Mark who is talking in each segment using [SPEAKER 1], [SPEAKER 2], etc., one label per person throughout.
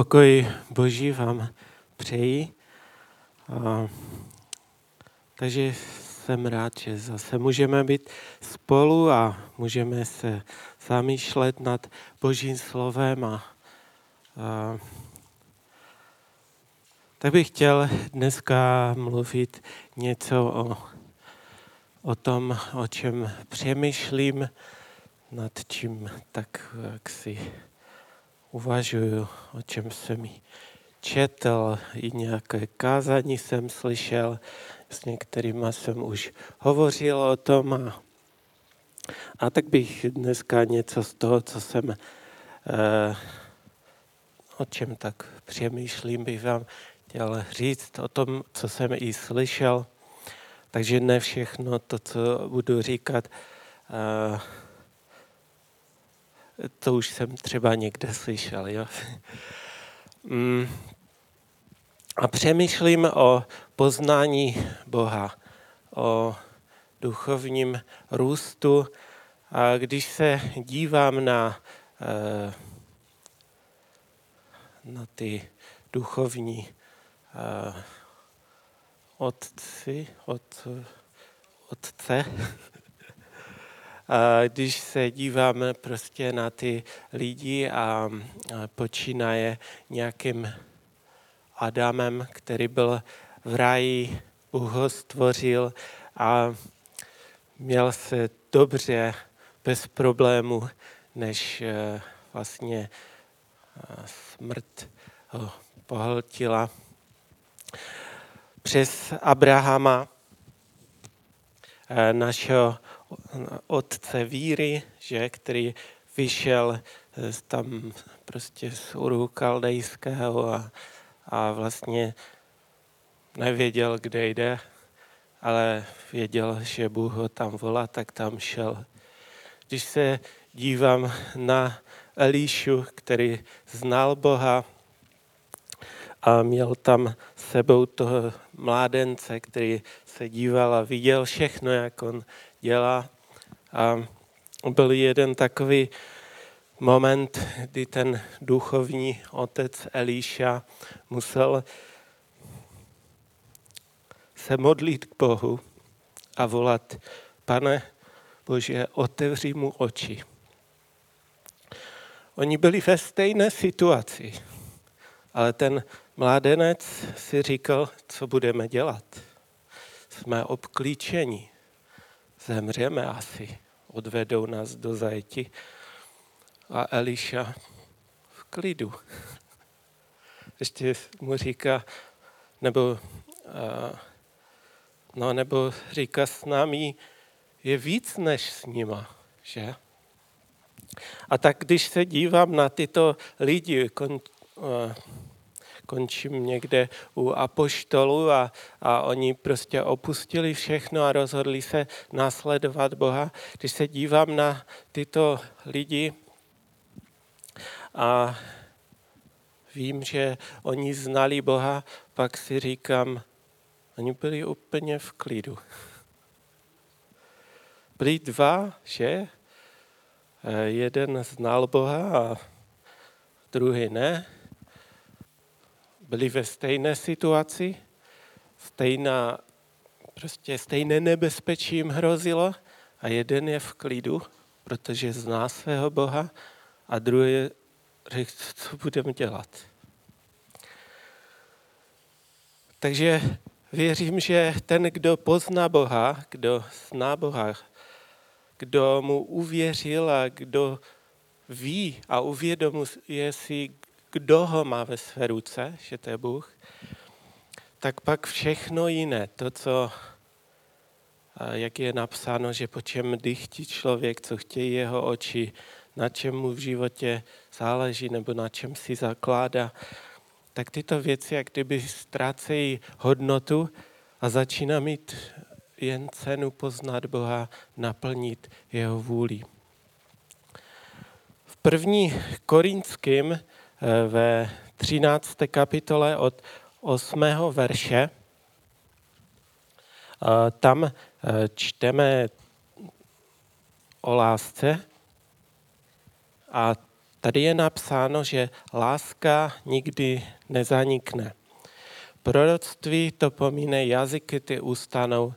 [SPEAKER 1] Pokoj Boží vám přeji. A, takže jsem rád, že zase můžeme být spolu a můžeme se zamýšlet nad Božím slovem. A, a, tak bych chtěl dneska mluvit něco o, o tom, o čem přemýšlím, nad čím tak jak si uvažuju, o čem jsem četl, i nějaké kázání jsem slyšel, s některými jsem už hovořil o tom a, a tak bych dneska něco z toho, co jsem, eh, o čem tak přemýšlím, bych vám chtěl říct o tom, co jsem i slyšel. Takže ne všechno to, co budu říkat, eh, to už jsem třeba někde slyšel. Jo? Mm. A přemýšlím o poznání Boha, o duchovním růstu. A když se dívám na, eh, na ty duchovní eh, otci, od, otce, když se díváme prostě na ty lidi a počínaje nějakým Adamem, který byl v ráji, Bůh ho stvořil a měl se dobře, bez problému, než e, vlastně e, smrt ho pohltila. Přes Abrahama, e, našeho otce víry, že, který vyšel tam prostě z Uru Kaldejského a, a vlastně nevěděl, kde jde, ale věděl, že Bůh ho tam volá, tak tam šel. Když se dívám na Elíšu, který znal Boha a měl tam sebou toho mládence, který se díval a viděl všechno, jak on dělá. A byl jeden takový moment, kdy ten duchovní otec Elíša musel se modlit k Bohu a volat, pane Bože, otevři mu oči. Oni byli ve stejné situaci, ale ten mládenec si říkal, co budeme dělat. Jsme obklíčeni zemřeme asi, odvedou nás do zajetí. A Eliša v klidu. Ještě mu říká, nebo, no, nebo říká s námi, je víc než s nima, že? A tak když se dívám na tyto lidi, kon, končím někde u apoštolů a, a oni prostě opustili všechno a rozhodli se následovat Boha. Když se dívám na tyto lidi a vím, že oni znali Boha, pak si říkám, oni byli úplně v klidu. Byli dva, že? Jeden znal Boha a druhý ne byli ve stejné situaci, stejná, prostě stejné nebezpečí jim hrozilo a jeden je v klidu, protože zná svého Boha a druhý řekl, co budeme dělat. Takže věřím, že ten, kdo pozná Boha, kdo zná Boha, kdo mu uvěřil a kdo ví a uvědomuje si, kdo ho má ve své ruce, že to je Bůh, tak pak všechno jiné, to, co, jak je napsáno, že po čem dychtí člověk, co chtějí jeho oči, na čem mu v životě záleží nebo na čem si zakládá, tak tyto věci jak kdyby ztrácejí hodnotu a začíná mít jen cenu poznat Boha, naplnit jeho vůli. V první korinským ve 13. kapitole od 8. verše. Eh, tam eh, čteme o lásce a Tady je napsáno, že láska nikdy nezanikne. Proroctví to pomíne, jazyky ty ustanou,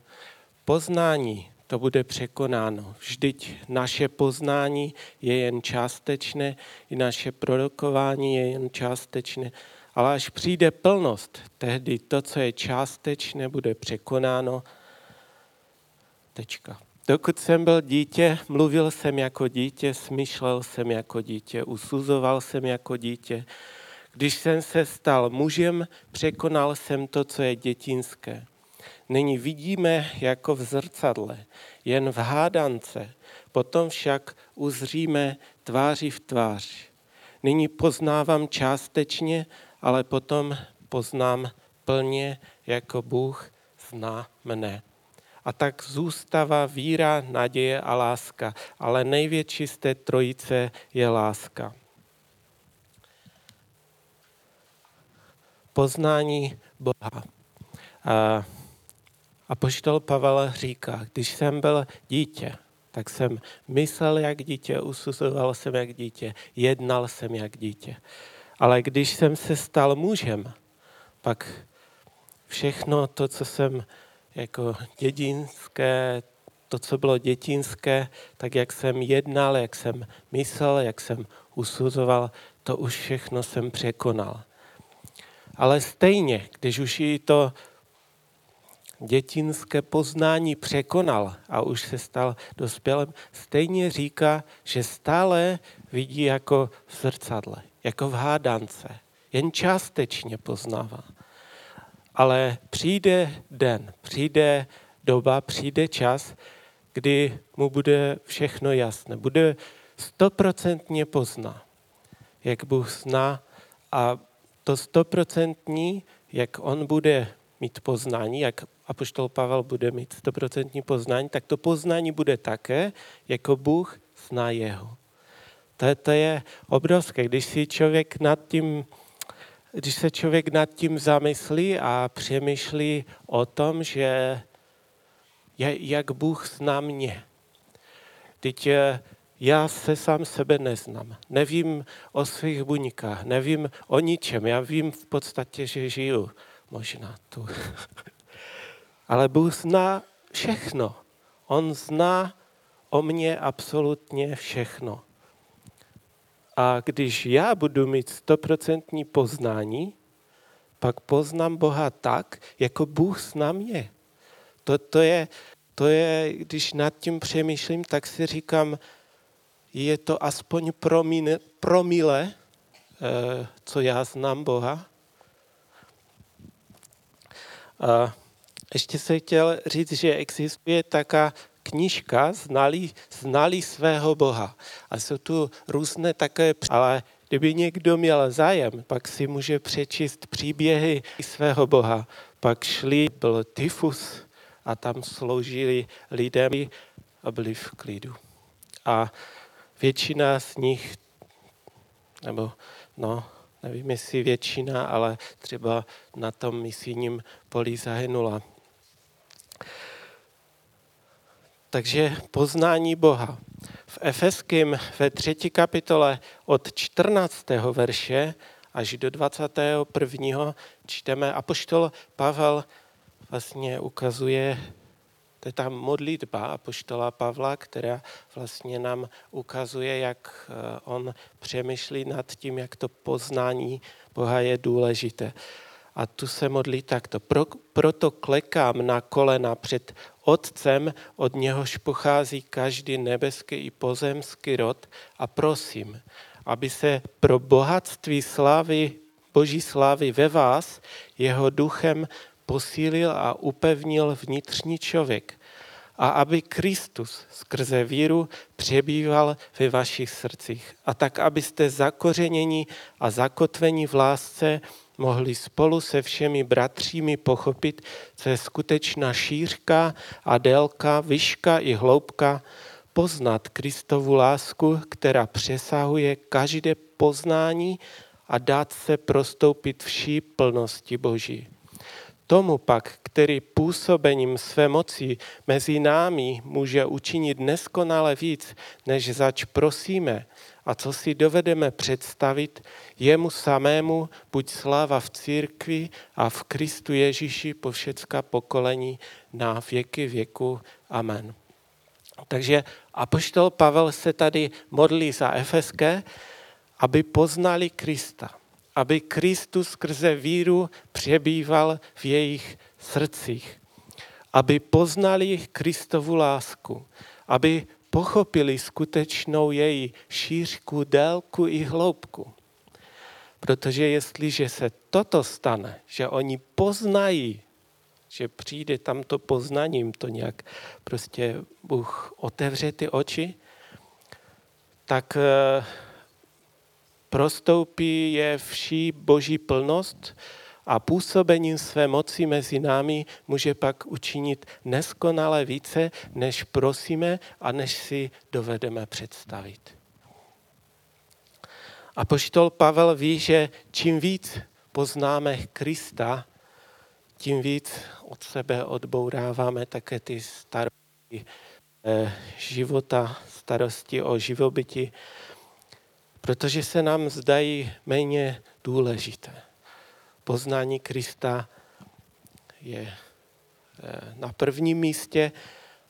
[SPEAKER 1] poznání to bude překonáno. Vždyť naše poznání je jen částečné, i naše prorokování je jen částečné. Ale až přijde plnost, tehdy to, co je částečné, bude překonáno. Tečka. Dokud jsem byl dítě, mluvil jsem jako dítě, smýšlel jsem jako dítě, usuzoval jsem jako dítě. Když jsem se stal mužem, překonal jsem to, co je dětinské. Nyní vidíme jako v zrcadle, jen v hádance, potom však uzříme tváři v tvář. Nyní poznávám částečně, ale potom poznám plně, jako Bůh zná mne. A tak zůstává víra, naděje a láska, ale největší z té trojice je láska. Poznání Boha. A a poštol Pavel říká, když jsem byl dítě, tak jsem myslel jak dítě, usuzoval jsem jak dítě, jednal jsem jak dítě. Ale když jsem se stal mužem, pak všechno to, co jsem jako dědinské, to, co bylo dětinské, tak jak jsem jednal, jak jsem myslel, jak jsem usuzoval, to už všechno jsem překonal. Ale stejně, když už i to dětinské poznání překonal a už se stal dospělým, stejně říká, že stále vidí jako v zrcadle, jako v hádance. Jen částečně poznává. Ale přijde den, přijde doba, přijde čas, kdy mu bude všechno jasné. Bude stoprocentně pozná, jak Bůh zná a to stoprocentní, jak on bude mít poznání, jak apoštol Pavel bude mít stoprocentní poznání, tak to poznání bude také, jako Bůh zná jeho. To, to je obrovské, když si člověk nad tím, když se člověk nad tím zamyslí a přemýšlí o tom, že jak Bůh zná mě. Teď eh, já se sám sebe neznám. Nevím o svých buňkách, nevím o ničem. Já vím v podstatě, že žiju možná tu. Ale Bůh zná všechno. On zná o mně absolutně všechno. A když já budu mít stoprocentní poznání, pak poznám Boha tak, jako Bůh zná mě. To, to, je, to je, když nad tím přemýšlím, tak si říkám, je to aspoň promile, promile eh, co já znám Boha. A ještě se chtěl říct, že existuje taká knížka Znali, znali svého Boha. A jsou tu různé také, ale kdyby někdo měl zájem, pak si může přečíst příběhy svého Boha. Pak šli, byl tyfus a tam sloužili lidem a byli v klidu. A většina z nich, nebo no, nevím jestli většina, ale třeba na tom misijním poli zahynula. Takže poznání Boha. V Efeským ve třetí kapitole od 14. verše až do 21. čteme, apoštol Pavel vlastně ukazuje, to je ta modlitba apoštola Pavla, která vlastně nám ukazuje, jak eh, on přemýšlí nad tím, jak to poznání Boha je důležité. A tu se modlí takto. Pro, proto klekám na kolena před Otcem, od něhož pochází každý nebeský i pozemský rod a prosím, aby se pro bohatství slávy, boží slávy ve vás jeho duchem posílil a upevnil vnitřní člověk a aby Kristus skrze víru přebýval ve vašich srdcích a tak, abyste zakořenění a zakotvení v lásce mohli spolu se všemi bratřími pochopit, co je skutečná šířka a délka, výška i hloubka, poznat Kristovu lásku, která přesahuje každé poznání a dát se prostoupit vší plnosti Boží. Tomu pak, který působením své moci mezi námi může učinit neskonale víc, než zač prosíme a co si dovedeme představit, jemu samému buď sláva v církvi a v Kristu Ježíši po všecká pokolení na věky věku. Amen. Takže apoštol Pavel se tady modlí za FSK, aby poznali Krista aby Kristus skrze víru přebýval v jejich srdcích, aby poznali Kristovu lásku, aby pochopili skutečnou její šířku, délku i hloubku. Protože jestliže se toto stane, že oni poznají, že přijde tamto poznaním, to nějak prostě Bůh otevře ty oči, tak eh, prostoupí je vší boží plnost a působením své moci mezi námi může pak učinit neskonale více, než prosíme a než si dovedeme představit. A poštol Pavel ví, že čím víc poznáme Krista, tím víc od sebe odbouráváme také ty starosti eh, života, starosti o živobytí, protože se nám zdají méně důležité. Poznání Krista je eh, na prvním místě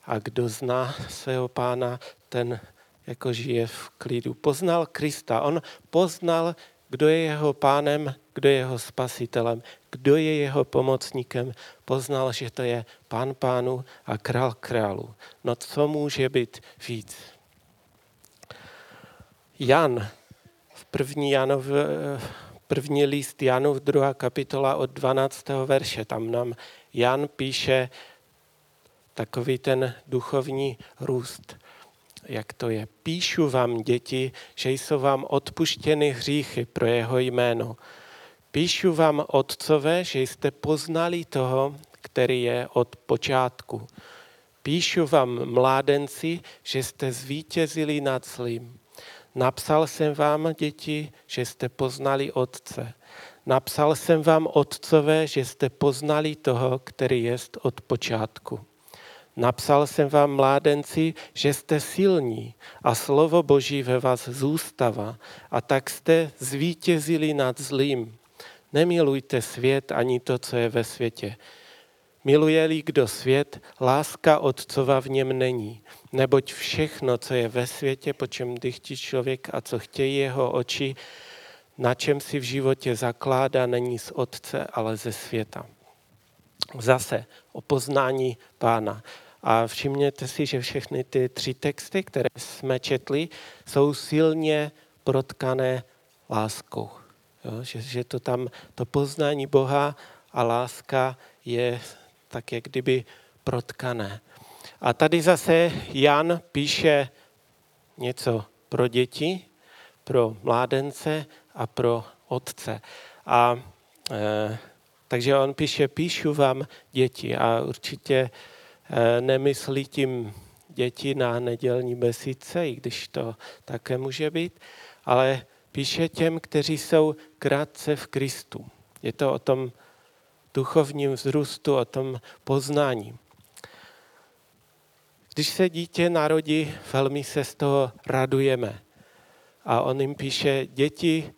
[SPEAKER 1] a kdo zná svého pána, ten jako žije v klidu. Poznal Krista, on poznal, kdo je jeho pánem, kdo je jeho spasitelem, kdo je jeho pomocníkem. Poznal, že to je pán pánu a král králu. No co může být víc? Jan první, Janov, první list Janov, druhá kapitola od 12. verše. Tam nám Jan píše takový ten duchovní růst. Jak to je? Píšu vám, děti, že jsou vám odpuštěny hříchy pro jeho jméno. Píšu vám, otcové, že jste poznali toho, který je od počátku. Píšu vám, mládenci, že jste zvítězili nad zlým. Napsal jsem vám, děti, že jste poznali Otce. Napsal jsem vám, otcové, že jste poznali toho, který je od počátku. Napsal jsem vám, mládenci, že jste silní a slovo Boží ve vás zůstává a tak jste zvítězili nad zlým. Nemilujte svět ani to, co je ve světě. Miluje-li kdo svět, láska Otcova v něm není. Neboť všechno, co je ve světě, po čem dychtí člověk a co chtějí jeho oči, na čem si v životě zakládá, není z Otce, ale ze světa. Zase o poznání Pána. A všimněte si, že všechny ty tři texty, které jsme četli, jsou silně protkané láskou. Jo? Že, že to tam, to poznání Boha a láska je tak jak kdyby protkané. A tady zase Jan píše něco pro děti, pro mládence a pro otce. A e, takže on píše, píšu vám děti a určitě e, nemyslí tím děti na nedělní besídce, i když to také může být, ale píše těm, kteří jsou krátce v Kristu. Je to o tom duchovním vzrůstu, o tom poznání. Když se dítě narodí, velmi se z toho radujeme. A on jim píše, děti,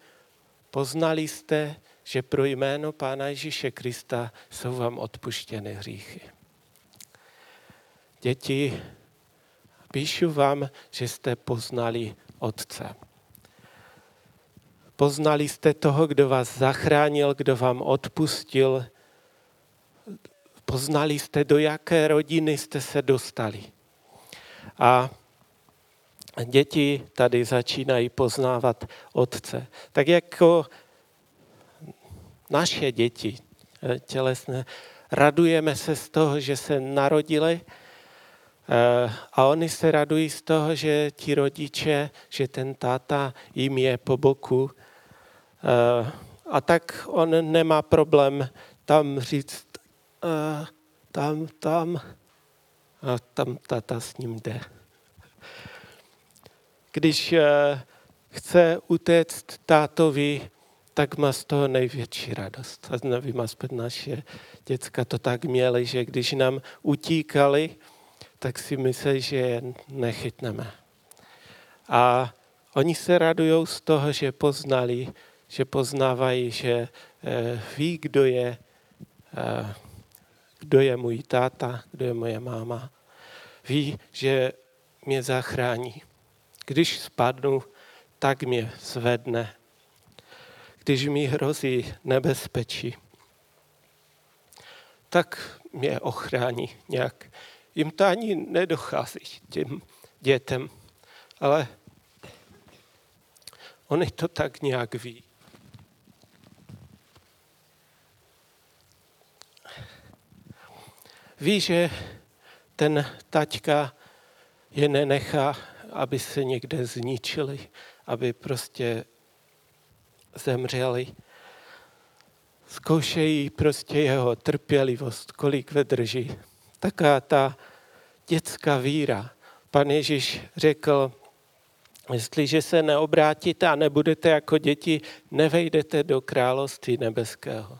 [SPEAKER 1] poznali jste, že pro jméno Pána Ježíše Krista jsou vám odpuštěny hříchy. Děti, píšu vám, že jste poznali Otce. Poznali jste toho, kdo vás zachránil, kdo vám odpustil. Poznali jste, do jaké rodiny jste se dostali. A děti tady začínají poznávat otce. Tak jako naše děti eh, tělesné, radujeme se z toho, že se narodili eh, a oni se radují z toho, že ti rodiče, že ten táta jim je po boku. Eh, a tak on nemá problém tam říct, tam, tam, a tam tata s ním jde. Když eh, chce utéct tátovi, tak má z toho největší radost. A nevím, aspoň naše děcka to tak měly, že když nám utíkali, tak si mysleli, že je nechytneme. A oni se radují z toho, že poznali, že poznávají, že eh, ví, kdo je, eh, kdo je můj táta, kdo je moje máma. Ví, že mě zachrání. Když spadnu, tak mě zvedne. Když mi hrozí nebezpečí, tak mě ochrání nějak. Jim to ani nedochází těm dětem, ale oni to tak nějak ví. Ví, že ten taťka je nenechá, aby se někde zničili, aby prostě zemřeli. Zkoušejí prostě jeho trpělivost, kolik vydrží. Taká ta dětská víra. Pan Ježíš řekl, jestliže se neobrátíte a nebudete jako děti, nevejdete do království nebeského.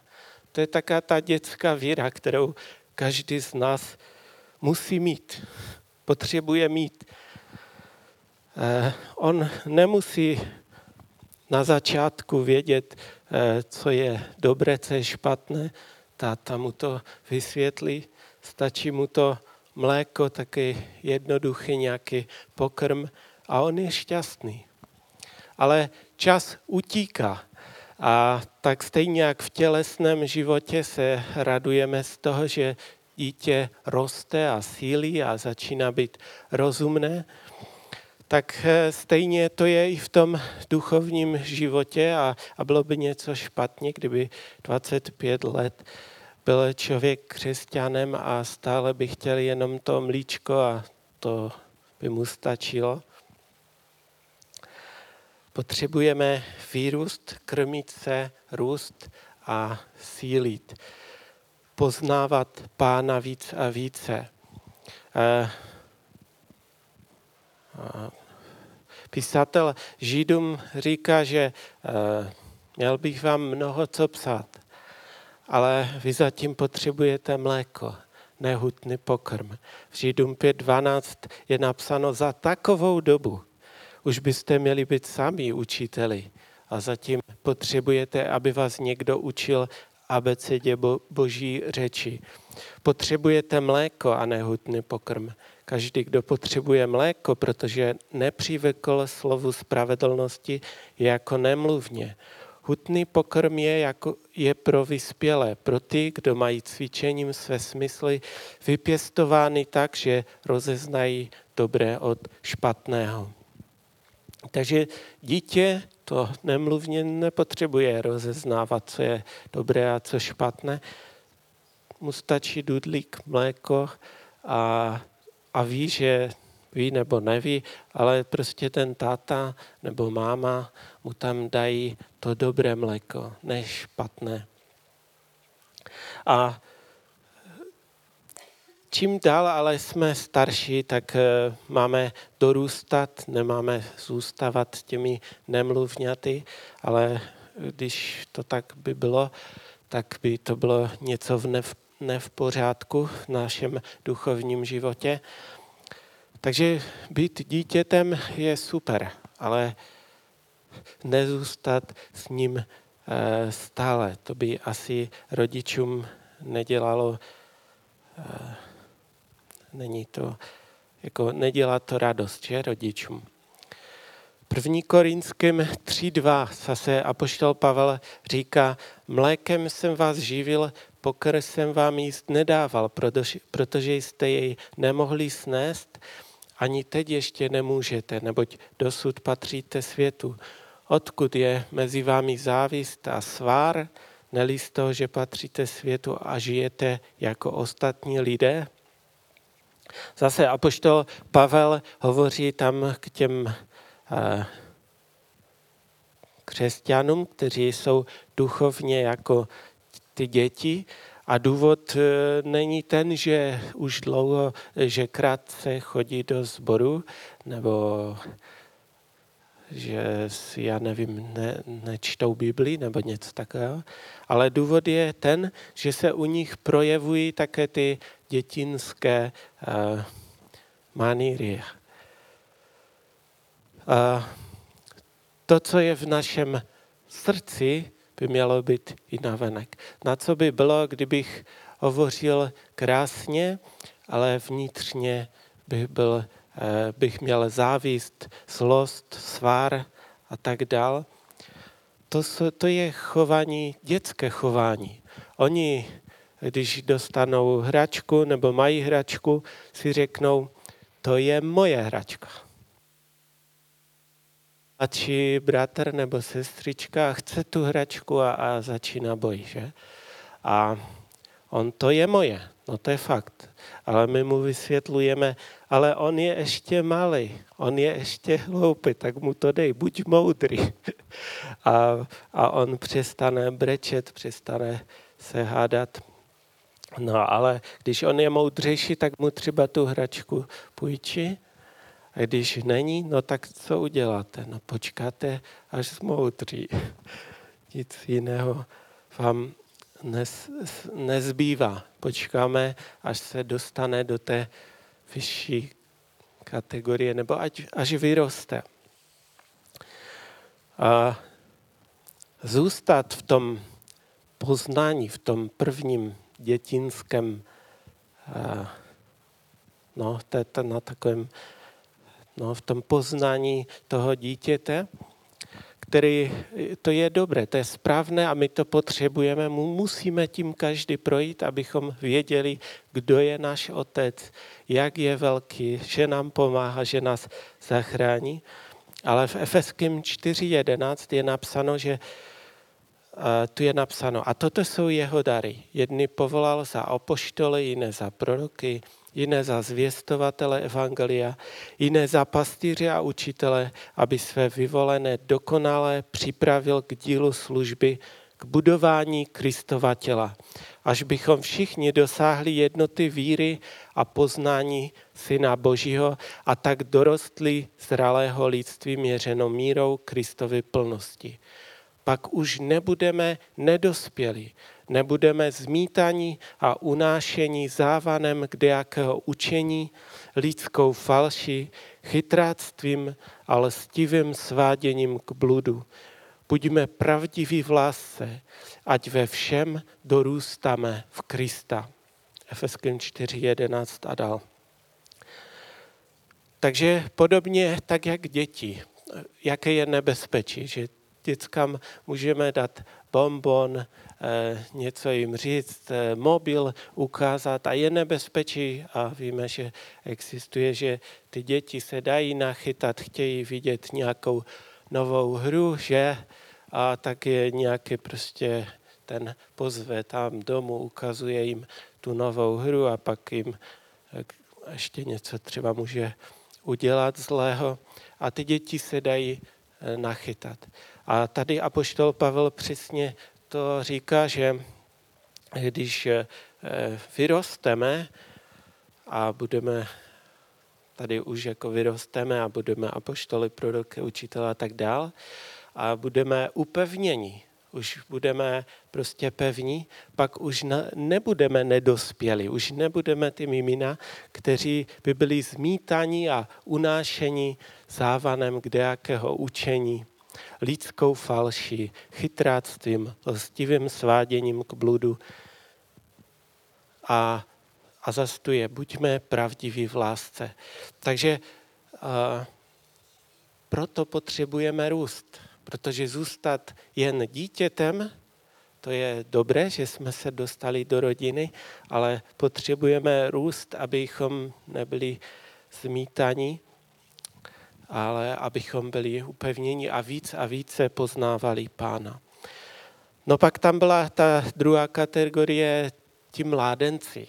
[SPEAKER 1] To je taká ta dětská víra, kterou každý z nás musí mít, potřebuje mít. Eh, on nemusí na začátku vědět, eh, co je dobré, co je špatné. Táta mu to vysvětlí, stačí mu to mléko, taky jednoduchý nějaký pokrm a on je šťastný. Ale čas utíká a tak stejně jak v tělesném životě se radujeme z toho, že dítě roste a sílí a začíná být rozumné, tak eh, stejně to je i v tom duchovním životě a, a bylo by něco špatně, kdyby 25 let byl člověk křesťanem a stále by chtěl jenom to mlíčko a to by mu stačilo. Potřebujeme vyrůst, krmit se, růst a sílit. Poznávat pána víc a více. Eh, Písatel Židům říká, že eh, měl bych vám mnoho co psát, ale vy zatím potřebujete mléko, nehutný pokrm. V Židům 5.12 je napsáno za takovou dobu. Už byste měli být sami učiteli a zatím potřebujete, aby vás někdo učil abecedě boží řeči. Potřebujete mléko a nehutný pokrm. Každý, kdo potřebuje mléko, protože nepřivykl slovu spravedlnosti, je jako nemluvně. Hutný pokrm je, jako, je pro vyspělé, pro ty, kdo mají cvičením své smysly vypěstovány tak, že rozeznají dobré od špatného. Takže dítě to nemluvně nepotřebuje rozeznávat, co je dobré a co špatné. Mu stačí dudlík mléko a a ví, že ví nebo neví, ale prostě ten táta nebo máma mu tam dají to dobré mléko, než špatné. A čím dál ale jsme starší, tak eh, máme dorůstat, nemáme zůstávat těmi nemluvňaty, ale když to tak by bylo, tak by to bylo něco v nev ne v pořádku v našem duchovním životě. Takže být dítětem je super, ale nezůstat s ním eh, stále. To by asi rodičům nedělalo, eh, není to, jako nedělá to radost, že rodičům. První Korinským 3.2 zase apoštol Pavel říká, mlékem jsem vás živil, pokr jsem vám jíst nedával, protože, jste jej nemohli snést, ani teď ještě nemůžete, neboť dosud patříte světu. Odkud je mezi vámi závist a svár, neli z toho, že patříte světu a žijete jako ostatní lidé? Zase apoštol Pavel hovoří tam k těm eh, křesťanům, kteří jsou duchovně jako ty děti. A důvod eh, není ten, že už dlouho, že krátce chodí do sboru, nebo že si, já nevím, ne, nečtou Bibli nebo něco takového, ale důvod je ten, že se u nich projevují také ty dětinské uh, maníry. Uh, to, co je v našem srdci, by mělo být i navenek. Na co by bylo, kdybych hovořil krásně, ale vnitřně bych, byl, eh, bych měl závist, zlost, svár a tak dál. To, to je chování, dětské chování. Oni, když dostanou hračku nebo mají hračku, si řeknou, to je moje hračka. A či bratr nebo sestřička chce tu hračku a, a začíná boj, že? A on to je moje, no to je fakt. Ale my mu vysvětlujeme, ale on je ještě malý, on je ještě hloupý, tak mu to dej, buď moudrý. A, a on přestane brečet, přestane se hádat. No ale když on je moudřejší, tak mu třeba tu hračku půjčí. A když není, no tak co uděláte? No počkáte, až zmoudří. Nic jiného vám nez, nezbývá. Počkáme, až se dostane do té vyšší kategorie, nebo ať, až vyroste. A zůstat v tom poznání, v tom prvním dětinském, no, to je to na takovém, no, v tom poznání toho dítěte, který, to je dobré, to je správné a my to potřebujeme. Musíme tím každý projít, abychom věděli, kdo je náš otec, jak je velký, že nám pomáhá, že nás zachrání. Ale v Efeským 4.11 je napsáno, že tu je napsáno, a toto jsou jeho dary. Jedny povolal za opoštoly, jiné za proroky, jiné za zvěstovatele Evangelia, jiné za pastýře a učitele, aby své vyvolené dokonale připravil k dílu služby, k budování Kristova těla, až bychom všichni dosáhli jednoty víry a poznání Syna Božího a tak dorostli zralého lidství měřeno mírou Kristovy plnosti. Pak už nebudeme nedospělí, nebudeme zmítaní a unášení závanem kdejakého učení, lidskou falší, chytráctvím a lstivým sváděním k bludu. Buďme pravdiví v lásce, ať ve všem dorůstáme v Krista. Efeským 4.11 a dál. Takže podobně tak, jak děti, jaké je nebezpečí, že dětskám můžeme dát bonbon, eh, něco jim říct, eh, mobil ukázat a je nebezpečí a víme, že existuje, že ty děti se dají nachytat, chtějí vidět nějakou novou hru, že? A tak je nějaký prostě ten pozve tam domů, ukazuje jim tu novou hru a pak jim eh, ještě něco třeba může udělat zlého a ty děti se dají nachytat. A tady apoštol Pavel přesně to říká, že když eh, vyrosteme a budeme tady už jako vyrosteme a budeme apoštoly, proroky, učitele a tak dál a budeme upevněni, už budeme prostě pevní, pak už nebudeme nedospěli, už nebudeme ty mimina, kteří by byli zmítaní a unášení závanem kdejakého učení lidskou falší, chytráctvím, lstivým sváděním k bludu a, a zastuje, buďme pravdiví v lásce. Takže a, proto potřebujeme růst, protože zůstat jen dítětem, to je dobré, že jsme se dostali do rodiny, ale potřebujeme růst, abychom nebyli zmítaní ale abychom byli upevněni a víc a více poznávali Pána. No pak tam byla ta druhá kategorie, ti mládenci.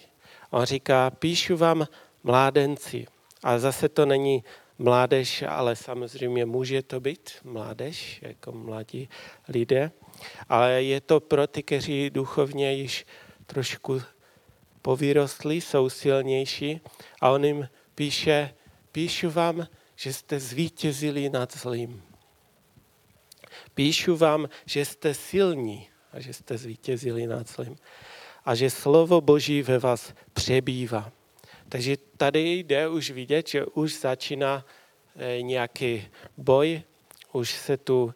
[SPEAKER 1] On říká, píšu vám mládenci. A zase to není mládež, ale samozřejmě může to být mládež, jako mladí lidé. Ale je to pro ty, kteří duchovně již trošku povyrostli, jsou silnější. A on jim píše, píšu vám že jste zvítězili nad zlým. Píšu vám, že jste silní a že jste zvítězili nad zlým a že slovo Boží ve vás přebývá. Takže tady jde už vidět, že už začíná eh, nějaký boj, už se tu uh,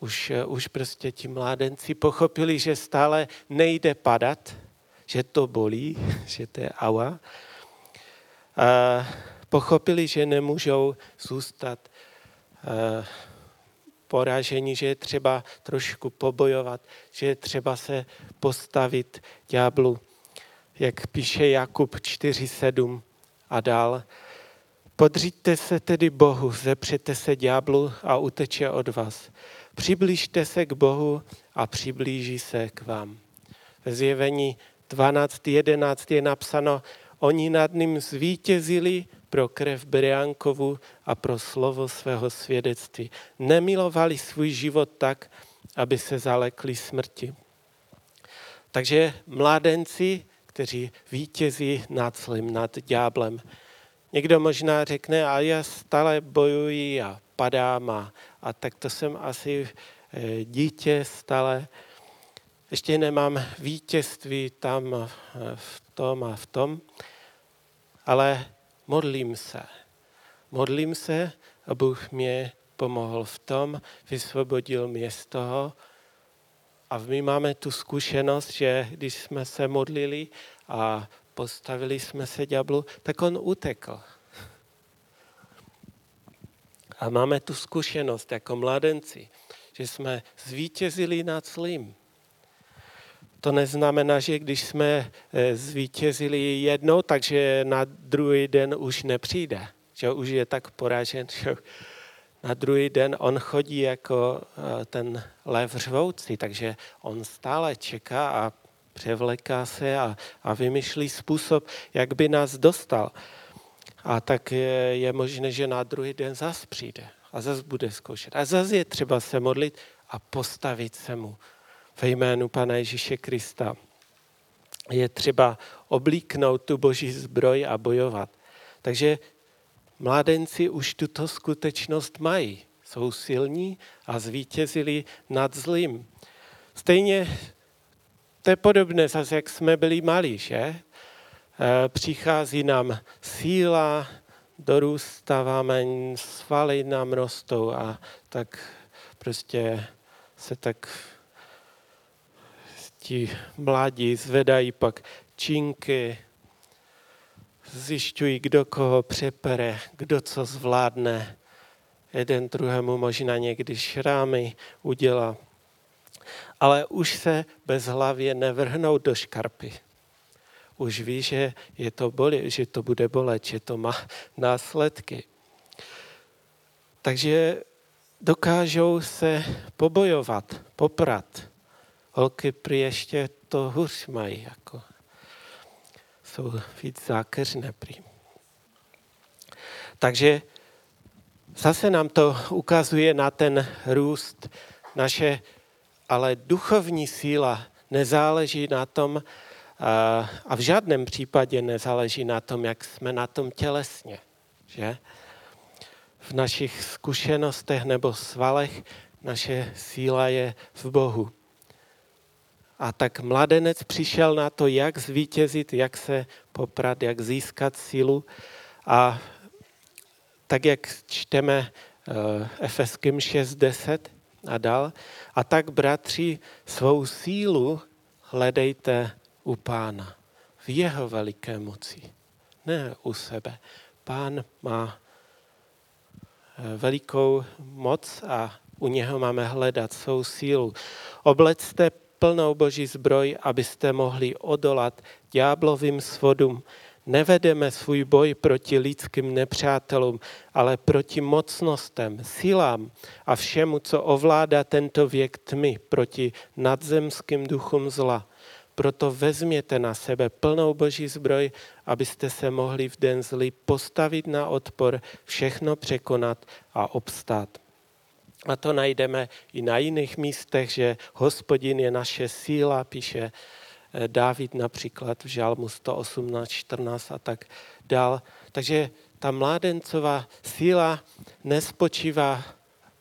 [SPEAKER 1] už, už prostě ti mládenci pochopili, že stále nejde padat, že to bolí, že to je aua. A pochopili, že nemůžou zůstat poražení, že je třeba trošku pobojovat, že je třeba se postavit ďáblu, jak píše Jakub 4.7 a dál. Podříďte se tedy Bohu, zepřete se ďáblu a uteče od vás. Přiblížte se k Bohu a přiblíží se k vám. Ve zjevení 12.11 je napsáno, oni nad ním zvítězili pro krev Beriánkovu a pro slovo svého svědectví. Nemilovali svůj život tak, aby se zalekli smrti. Takže mládenci, kteří vítězí nad zlým, nad ďáblem. Někdo možná řekne, a já stále bojuji a padám a, a tak to jsem asi e, dítě stále. Ještě nemám vítězství tam e, v tom a v tom, ale modlím se. Modlím se a Bůh mě pomohl v tom, vysvobodil mě z toho. A my máme tu zkušenost, že když jsme se modlili a postavili jsme se ďáblu, tak on utekl. A máme tu zkušenost jako mladenci, že jsme zvítězili nad zlým. To neznamená, že když jsme eh, zvítězili jednou, takže na druhý den už nepřijde. Že už je tak poražen, že na druhý den on chodí jako eh, ten lev řvoucí, takže on stále čeká a převleká se a, a vymýšlí způsob, jak by nás dostal. A tak je, je možné, že na druhý den zas přijde a zas bude zkoušet. A zas je třeba se modlit a postavit se mu ve jménu Pana Ježíše Krista. Je třeba oblíknout tu boží zbroj a bojovat. Takže mládenci už tuto skutečnost mají. Jsou silní a zvítězili nad zlým. Stejně to je podobné, zase jak jsme byli malí, že? E, přichází nám síla, dorůstáváme, svaly nám rostou a tak prostě se tak ti mladí zvedají pak činky, zjišťují, kdo koho přepere, kdo co zvládne. Jeden druhému možná někdy šrámy udělá. Ale už se bez hlavě nevrhnou do škarpy. Už ví, že, je to boli, že to bude bolet, že to má následky. Takže dokážou se pobojovat, poprat holky prý ještě to hůř mají, jako jsou víc zákeřné prý. Takže zase nám to ukazuje na ten růst naše, ale duchovní síla nezáleží na tom, a v žádném případě nezáleží na tom, jak jsme na tom tělesně. Že? V našich zkušenostech nebo svalech naše síla je v Bohu. A tak mladenec přišel na to, jak zvítězit, jak se poprat, jak získat sílu. A tak, jak čteme uh, Efeským 6.10 a dál. A tak, bratři, svou sílu hledejte u pána. V jeho veliké moci. Ne u sebe. Pán má eh, velikou moc a u něho máme hledat svou sílu. Oblecte plnou boží zbroj, abyste mohli odolat ďáblovým svodům. Nevedeme svůj boj proti lidským nepřátelům, ale proti mocnostem, silám a všemu, co ovládá tento věk tmy, proti nadzemským duchům zla. Proto vezměte na sebe plnou boží zbroj, abyste se mohli v den zlý postavit na odpor, všechno překonat a obstát. A to najdeme i na jiných místech, že hospodin je naše síla, píše eh, Dávid například v Žalmu 118, 14 a tak dál. Takže ta mládencová síla nespočívá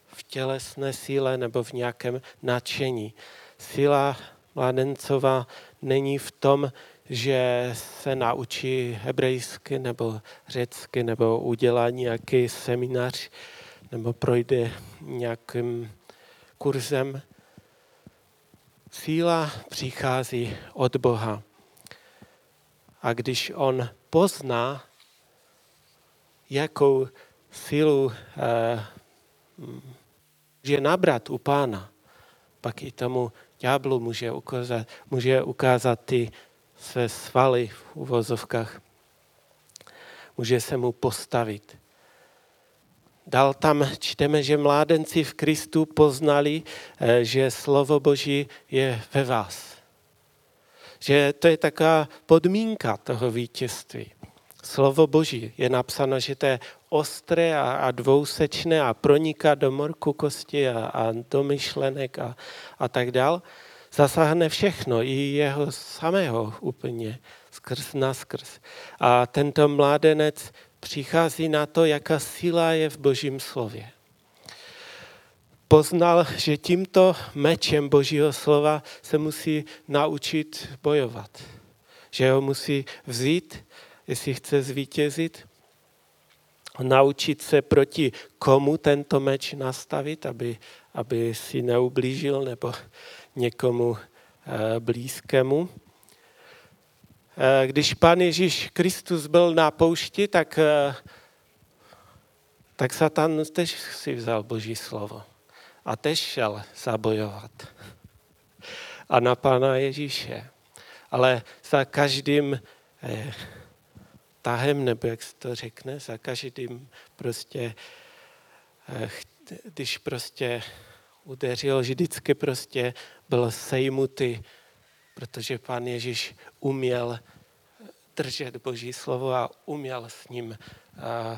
[SPEAKER 1] v tělesné síle nebo v nějakém nadšení. Síla mládencová není v tom, že se naučí hebrejsky nebo řecky nebo udělá nějaký seminář nebo projde nějakým kurzem. Síla přichází od Boha. A když on pozná, jakou sílu eh, nabrat u pána, pak i tomu ďáblu může ukázat, může ukázat ty své svaly v uvozovkách. Může se mu postavit. Dal tam čteme, že mládenci v Kristu poznali, eh, že slovo Boží je ve vás. Že to je taková podmínka toho vítězství. Slovo Boží je napsáno, že to je ostré a, a dvousečné a proniká do morku kosti a, a do myšlenek a, a tak dál. Zasáhne všechno, i jeho samého úplně, skrz naskrz. A tento mládenec přichází na to, jaká síla je v Božím slově. Poznal, že tímto mečem Božího slova se musí naučit bojovat. Že ho musí vzít, jestli chce zvítězit, naučit se proti komu tento meč nastavit, aby, aby si neublížil nebo někomu eh, blízkému. Eh, když Pán Ježíš Kristus byl na poušti, tak, eh, tak Satan tež si vzal Boží slovo a tež šel zabojovat. A na Pána Ježíše. Ale za každým eh, tahem, nebo jak se to řekne, za každým prostě, eh, když prostě udeřil, vždycky prostě byl sejmutý protože pán Ježíš uměl držet Boží slovo a uměl s ním a,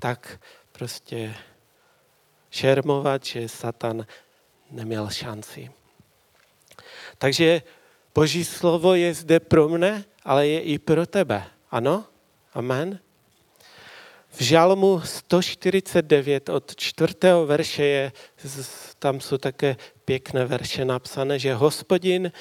[SPEAKER 1] tak prostě šermovat, že Satan neměl šanci. Takže Boží slovo je zde pro mne, ale je i pro tebe. Ano? Amen? V žalmu 149 od čtvrtého verše je, tam jsou také pěkné verše napsané, že hospodin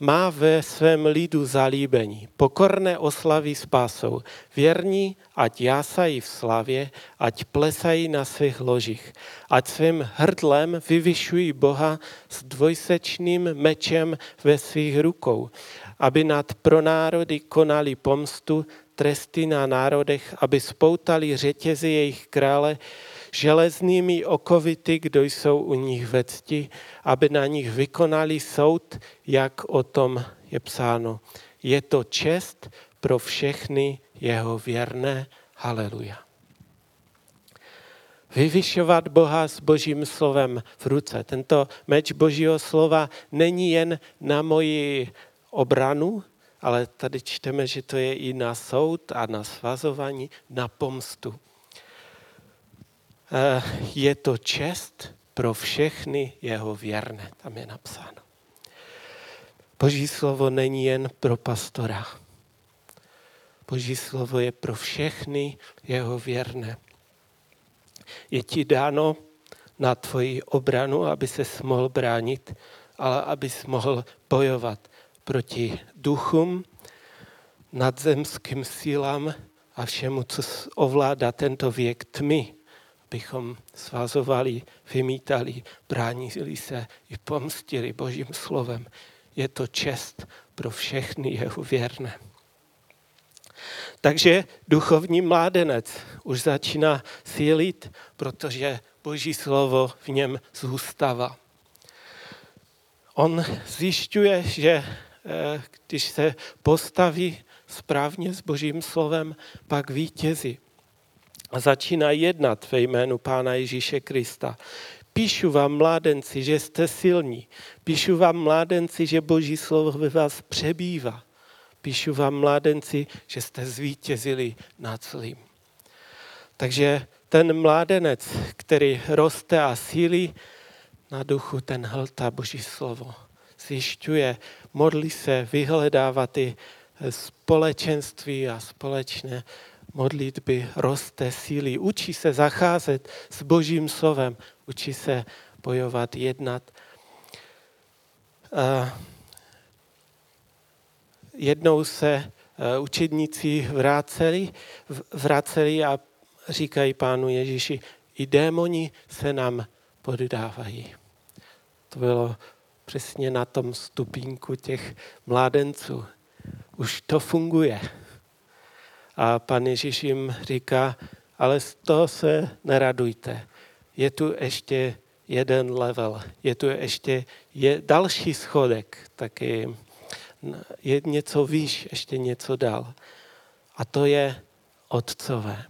[SPEAKER 1] má ve svém lidu zalíbení. Pokorné oslaví spásou. Věrní, ať jásají v slavě, ať plesají na svých ložích. Ať svým hrdlem vyvyšují Boha s dvojsečným mečem ve svých rukou. Aby nad pronárody konali pomstu, tresty na národech, aby spoutali řetězy jejich krále, železnými okovity, kdo jsou u nich ve cti, aby na nich vykonali soud, jak o tom je psáno. Je to čest pro všechny jeho věrné. Haleluja. Vyvyšovat Boha s Božím slovem v ruce. Tento meč Božího slova není jen na moji obranu, ale tady čteme, že to je i na soud a na svazování, na pomstu. Eh, je to čest pro všechny jeho věrné. Tam je napsáno. Boží slovo není jen pro pastora. Boží slovo je pro všechny jeho věrné. Je ti dáno na tvoji obranu, aby se mohl bránit, ale aby mohl bojovat proti duchům, nadzemským sílám a všemu, co ovládá tento věk tmy bychom svazovali, vymítali, bránili se i pomstili Božím slovem. Je to čest pro všechny jeho věrné. Takže duchovní mládenec už začíná sílit, protože Boží slovo v něm zůstává. On zjišťuje, že eh, když se postaví správně s Božím slovem, pak vítězí a začíná jednat ve jménu Pána Ježíše Krista. Píšu vám, mládenci, že jste silní. Píšu vám, mládenci, že Boží slovo ve vás přebývá. Píšu vám, mládenci, že jste zvítězili nad zlým. Takže ten mládenec, který roste a sílí na duchu, ten hltá Boží slovo. Zjišťuje, modlí se, vyhledává ty společenství a společné modlitby roste síly, učí se zacházet s božím slovem, učí se bojovat, jednat. Jednou se učedníci vraceli, vraceli a říkají pánu Ježíši, i démoni se nám poddávají. To bylo přesně na tom stupínku těch mládenců. Už to funguje. A pan Ježíš jim říká, ale z toho se neradujte. Je tu ještě jeden level, je tu ještě je další schodek, taky je něco výš, ještě něco dál. A to je otcové.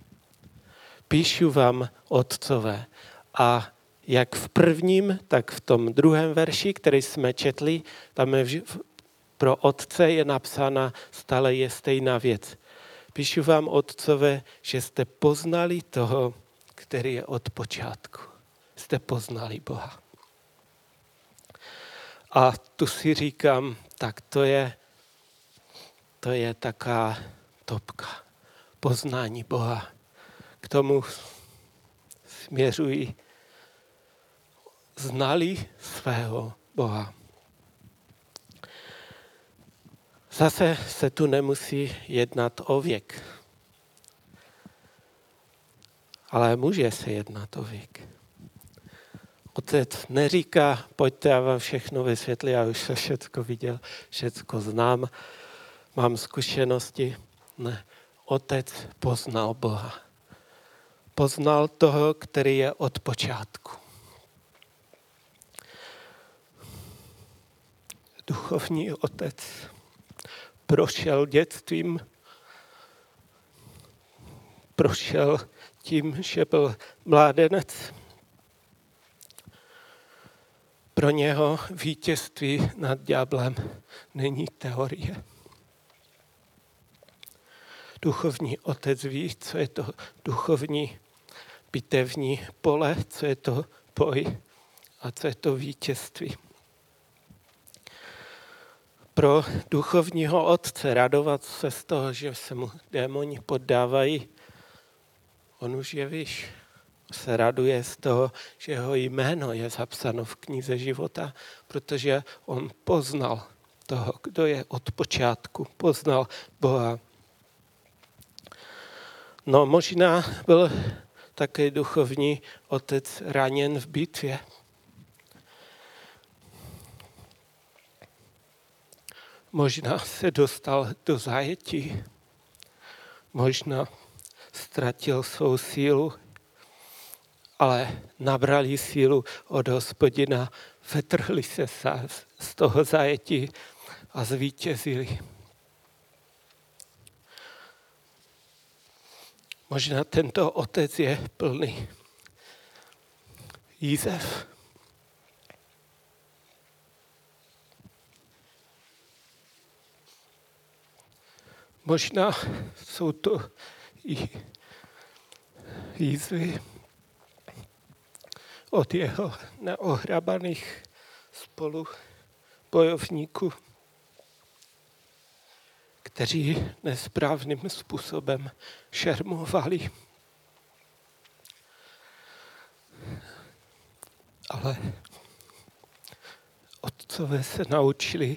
[SPEAKER 1] Píšu vám otcové. A jak v prvním, tak v tom druhém verši, který jsme četli, tam je pro otce je napsána stále je stejná věc. Píšu vám, otcové, že jste poznali toho, který je od počátku. Jste poznali Boha. A tu si říkám, tak to je, to je taká topka. Poznání Boha. K tomu směřují znali svého Boha. Zase se tu nemusí jednat o věk. Ale může se jednat o věk. Otec neříká, pojďte, já vám všechno vysvětlím, já už se všechno viděl, všechno znám, mám zkušenosti. Ne, otec poznal Boha. Poznal toho, který je od počátku. Duchovní otec prošel dětstvím, prošel tím, že byl mládenec. Pro něho vítězství nad ďáblem není teorie. Duchovní otec ví, co je to duchovní bitevní pole, co je to boj a co je to vítězství pro duchovního otce radovat se z toho, že se mu démoni poddávají, on už je víš, se raduje z toho, že jeho jméno je zapsáno v knize života, protože on poznal toho, kdo je od počátku, poznal Boha. No možná byl také duchovní otec raněn v bitvě. Možná se dostal do zajetí, možná ztratil svou sílu, ale nabrali sílu od hospodina, vetrhli se z toho zajetí a zvítězili. Možná tento otec je plný jízev. Možná jsou to i jízvy od jeho neohrabaných spolu bojovníků, kteří nesprávným způsobem šermovali. Ale otcové se naučili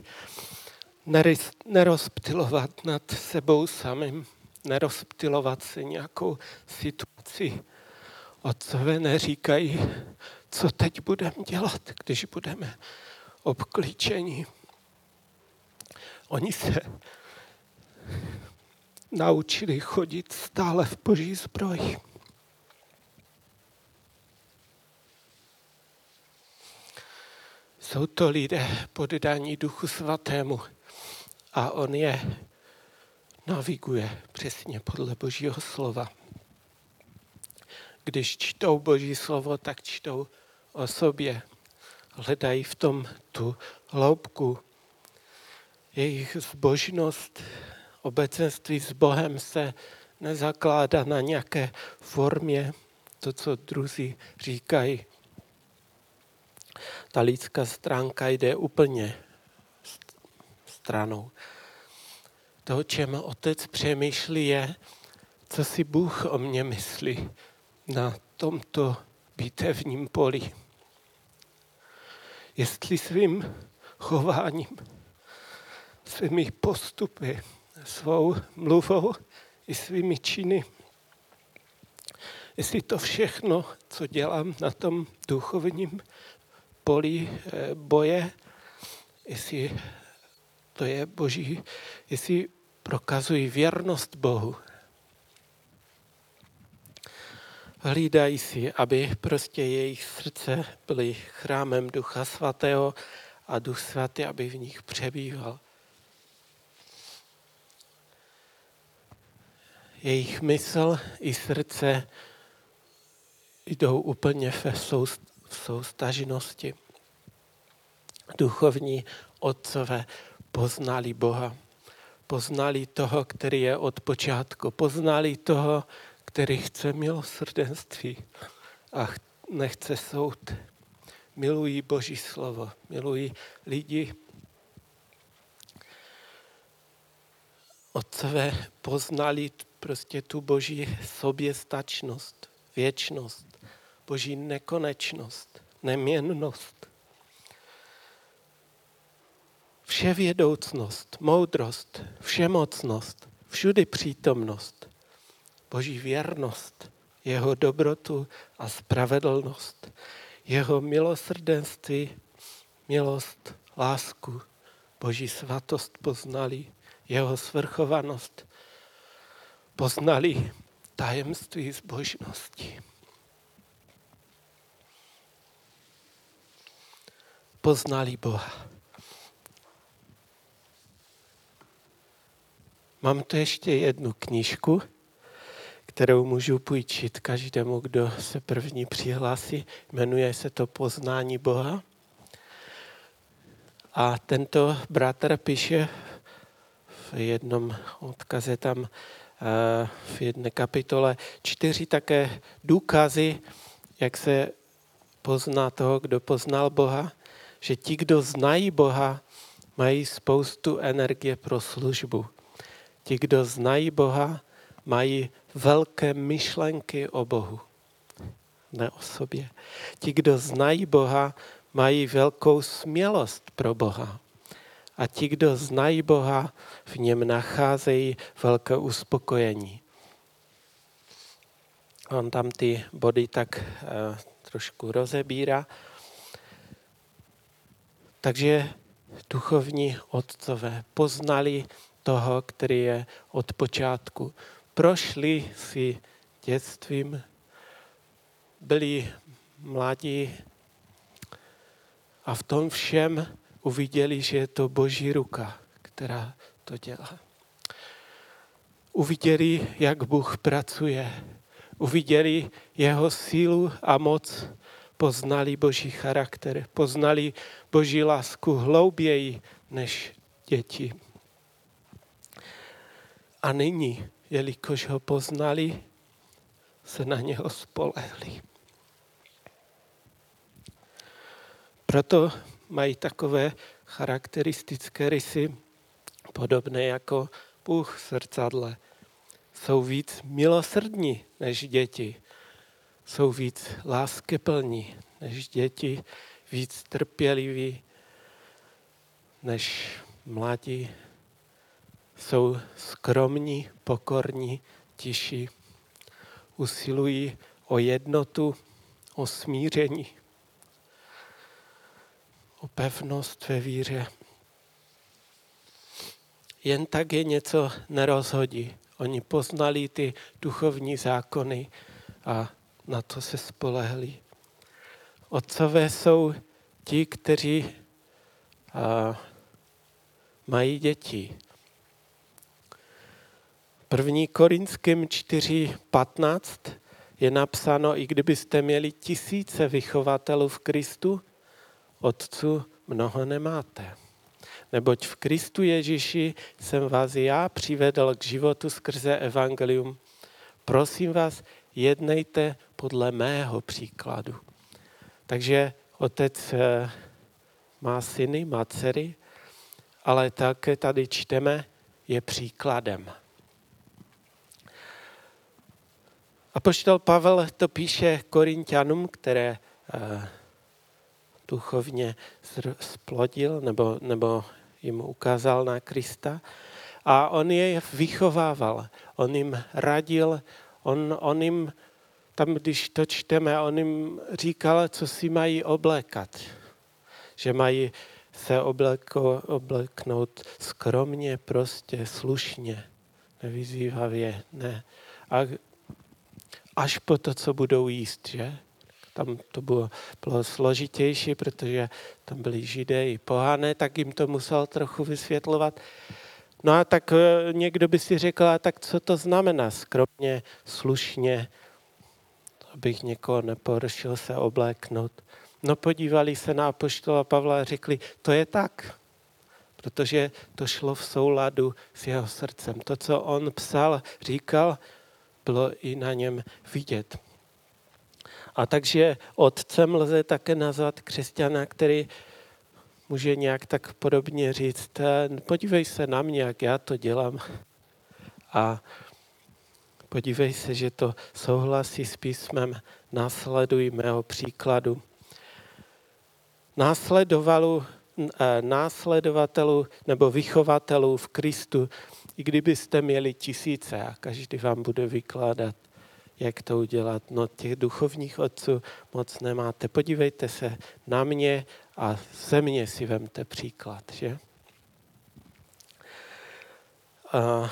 [SPEAKER 1] nerozptilovat nad sebou samým, nerozptilovat se nějakou situaci. Otcové neříkají, co teď budeme dělat, když budeme obklíčeni. Oni se naučili chodit stále v boží zbroji. Jsou to lidé poddaní Duchu Svatému, a on je naviguje přesně podle Božího slova. Když čtou Boží slovo, tak čtou o sobě. Hledají v tom tu hloubku. Jejich zbožnost, obecenství s Bohem se nezakládá na nějaké formě, to, co druzí říkají. Ta lidská stránka jde úplně stranou. To, o čem otec přemýšlí, je, co si Bůh o mě myslí na tomto bitevním poli. Jestli svým chováním, svými postupy, svou mluvou i svými činy, jestli to všechno, co dělám na tom duchovním poli eh, boje, jestli to je boží, jestli prokazují věrnost Bohu. Hlídají si, aby prostě jejich srdce byly chrámem Ducha Svatého a Duch Svatý, aby v nich přebýval. Jejich mysl i srdce jdou úplně v soustažnosti. Duchovní otcové poznali Boha. Poznali toho, který je od počátku. Poznali toho, který chce milosrdenství a nechce soud. Milují Boží slovo, milují lidi. Otcové poznali prostě tu Boží soběstačnost, věčnost, Boží nekonečnost, neměnnost. Vševědoucnost, moudrost, všemocnost, všudy přítomnost, Boží věrnost, jeho dobrotu a spravedlnost, jeho milosrdenství, milost, lásku, Boží svatost poznali, jeho svrchovanost, poznali tajemství zbožnosti. Poznali Boha. Mám tu ještě jednu knížku, kterou můžu půjčit každému, kdo se první přihlásí. Jmenuje se to Poznání Boha. A tento bratr píše v jednom odkaze tam eh, v jedné kapitole čtyři také důkazy, jak se pozná toho, kdo poznal Boha, že ti, kdo znají Boha, mají spoustu energie pro službu. Ti, kdo znají Boha, mají velké myšlenky o Bohu, ne o sobě. Ti, kdo znají Boha, mají velkou smělost pro Boha. A ti, kdo znají Boha, v něm nacházejí velké uspokojení. On tam ty body tak uh, trošku rozebírá. Takže duchovní otcové poznali toho, který je od počátku. Prošli si dětstvím, byli mladí a v tom všem uviděli, že je to Boží ruka, která to dělá. Uviděli, jak Bůh pracuje. Uviděli jeho sílu a moc. Poznali Boží charakter. Poznali Boží lásku hlouběji než děti. A nyní, jelikož ho poznali, se na něho spolehli. Proto mají takové charakteristické rysy, podobné jako Bůh v srdcadle. Jsou víc milosrdní než děti. Jsou víc láskyplní než děti, víc trpěliví než mladí jsou skromní, pokorní, tiší, usilují o jednotu, o smíření, o pevnost ve víře. Jen tak je něco nerozhodí. Oni poznali ty duchovní zákony a na to se spolehli. Otcové jsou ti, kteří a, mají děti, 1. Korinským 4.15 je napsáno, i kdybyste měli tisíce vychovatelů v Kristu, otců mnoho nemáte. Neboť v Kristu Ježíši jsem vás já přivedl k životu skrze evangelium. Prosím vás, jednejte podle mého příkladu. Takže otec eh, má syny, má dcery, ale také tady čteme, je příkladem. A poštol Pavel to píše Korintianům, které uh, duchovně splodil nebo, nebo jim ukázal na Krista. A on je vychovával, on jim radil, on, on jim, tam když to čteme, on jim říkal, co si mají oblékat. Že mají se obleko, obleknout skromně, prostě, slušně, nevyzývavě, ne. A až po to, co budou jíst, že? Tam to bylo, bylo složitější, protože tam byli židé i pohané, tak jim to musel trochu vysvětlovat. No a tak eh, někdo by si řekl, a tak co to znamená skromně, slušně, abych někoho neporušil se obléknout. No podívali se na apoštola Pavla a řekli, to je tak, protože to šlo v souladu s jeho srdcem. To, co on psal, říkal, bylo i na něm vidět. A takže otcem lze také nazvat křesťana, který může nějak tak podobně říct, podívej se na mě, jak já to dělám. A podívej se, že to souhlasí s písmem, následuj mého příkladu. Následovatelů, eh, následovatelů nebo vychovatelů v Kristu, i kdybyste měli tisíce a každý vám bude vykládat, jak to udělat. No těch duchovních otců moc nemáte. Podívejte se na mě a ze mě si vemte příklad, že? A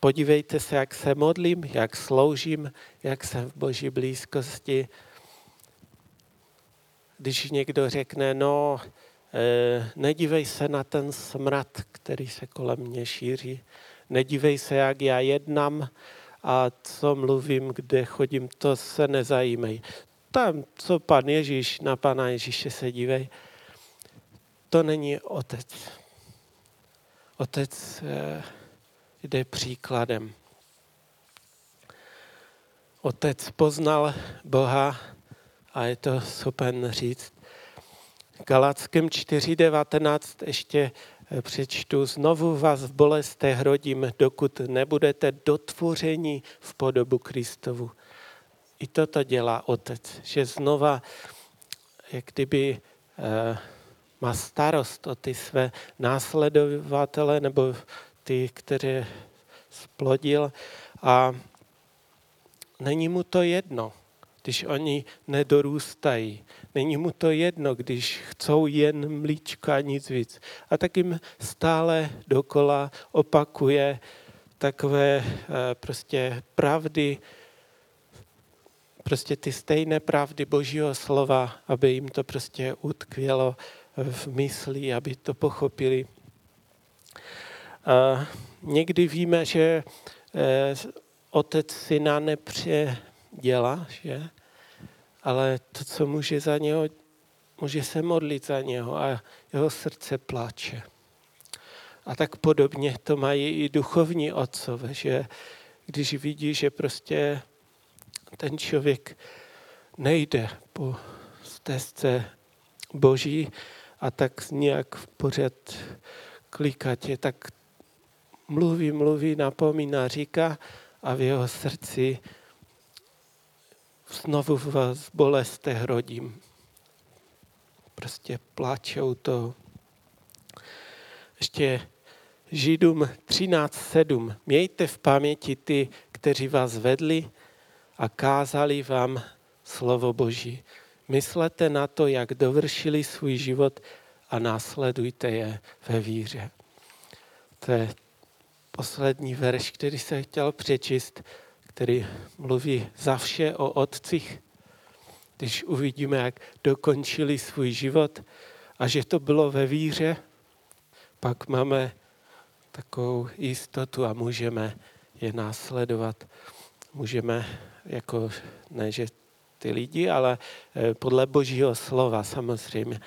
[SPEAKER 1] podívejte se, jak se modlím, jak sloužím, jak jsem v boží blízkosti. Když někdo řekne, no, nedívej se na ten smrad, který se kolem mě šíří, nedívej se, jak já jednám, a co mluvím, kde chodím, to se nezajímej. Tam, co pan Ježíš, na pana Ježíše se dívej, to není otec. Otec eh, jde příkladem. Otec poznal Boha a je to schopen říct. Galackém 4.19 ještě Eh, přečtu, znovu vás v bolestech rodím, dokud nebudete dotvoření v podobu Kristovu. I toto dělá otec, že znova, jak kdyby eh, má starost o ty své následovatele nebo ty, které splodil a není mu to jedno když oni nedorůstají. Není mu to jedno, když chcou jen mlíčko a nic víc. A tak jim stále dokola opakuje takové eh, prostě pravdy, prostě ty stejné pravdy Božího slova, aby jim to prostě utkvělo v mysli, aby to pochopili. A někdy víme, že eh, otec syna nepře, dělá, že? Ale to, co může za něho, může se modlit za něho a jeho srdce pláče. A tak podobně to mají i duchovní otcové, že když vidí, že prostě ten člověk nejde po stezce boží a tak nějak pořád klikatě, tak mluví, mluví, napomíná, říká a v jeho srdci znovu vás bolestech rodím. Prostě pláčou to. Ještě Židům 13.7. Mějte v paměti ty, kteří vás vedli a kázali vám slovo Boží. Myslete na to, jak dovršili svůj život a následujte je ve víře. To je poslední verš, který jsem chtěl přečíst který mluví za vše o otcích, když uvidíme, jak dokončili svůj život a že to bylo ve víře, pak máme takovou jistotu a můžeme je následovat. Můžeme, jako ne, že ty lidi, ale eh, podle božího slova samozřejmě.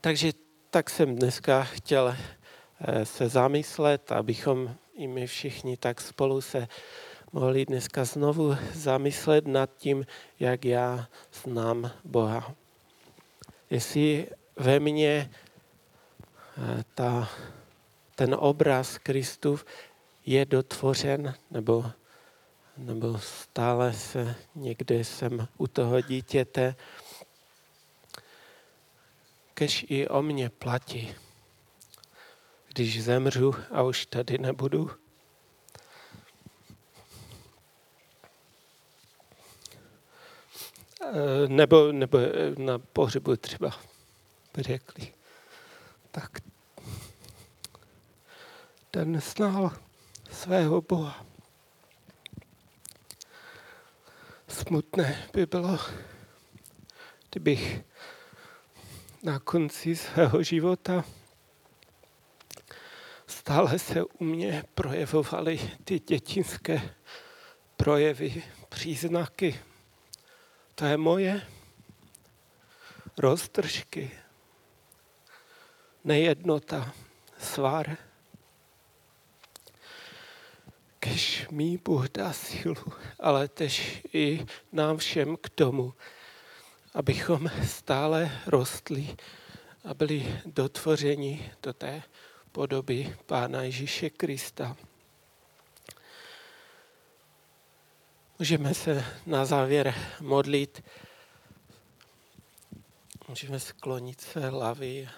[SPEAKER 1] Takže tak jsem dneska chtěl eh, se zamyslet, abychom i my všichni tak spolu se mohli dneska znovu zamyslet nad tím, jak já znám Boha. Jestli ve mně eh, ta, ten obraz Kristův je dotvořen, nebo nebo stále se někde jsem u toho dítěte, kež i o mě platí. Když zemřu a už tady nebudu, eh, nebo, nebo na pohřebu třeba řekli, tak ten znal svého Boha. Smutné by bylo, kdybych na konci svého života stále se u mě projevovaly ty dětinské projevy, příznaky. To je moje roztržky, nejednota, svar. Kež mý Bůh dá sílu, ale tež i nám všem k tomu, abychom stále rostli a byli dotvořeni do té podoby Pána Ježíše Krista. Můžeme se na závěr modlit. Můžeme sklonit své hlavy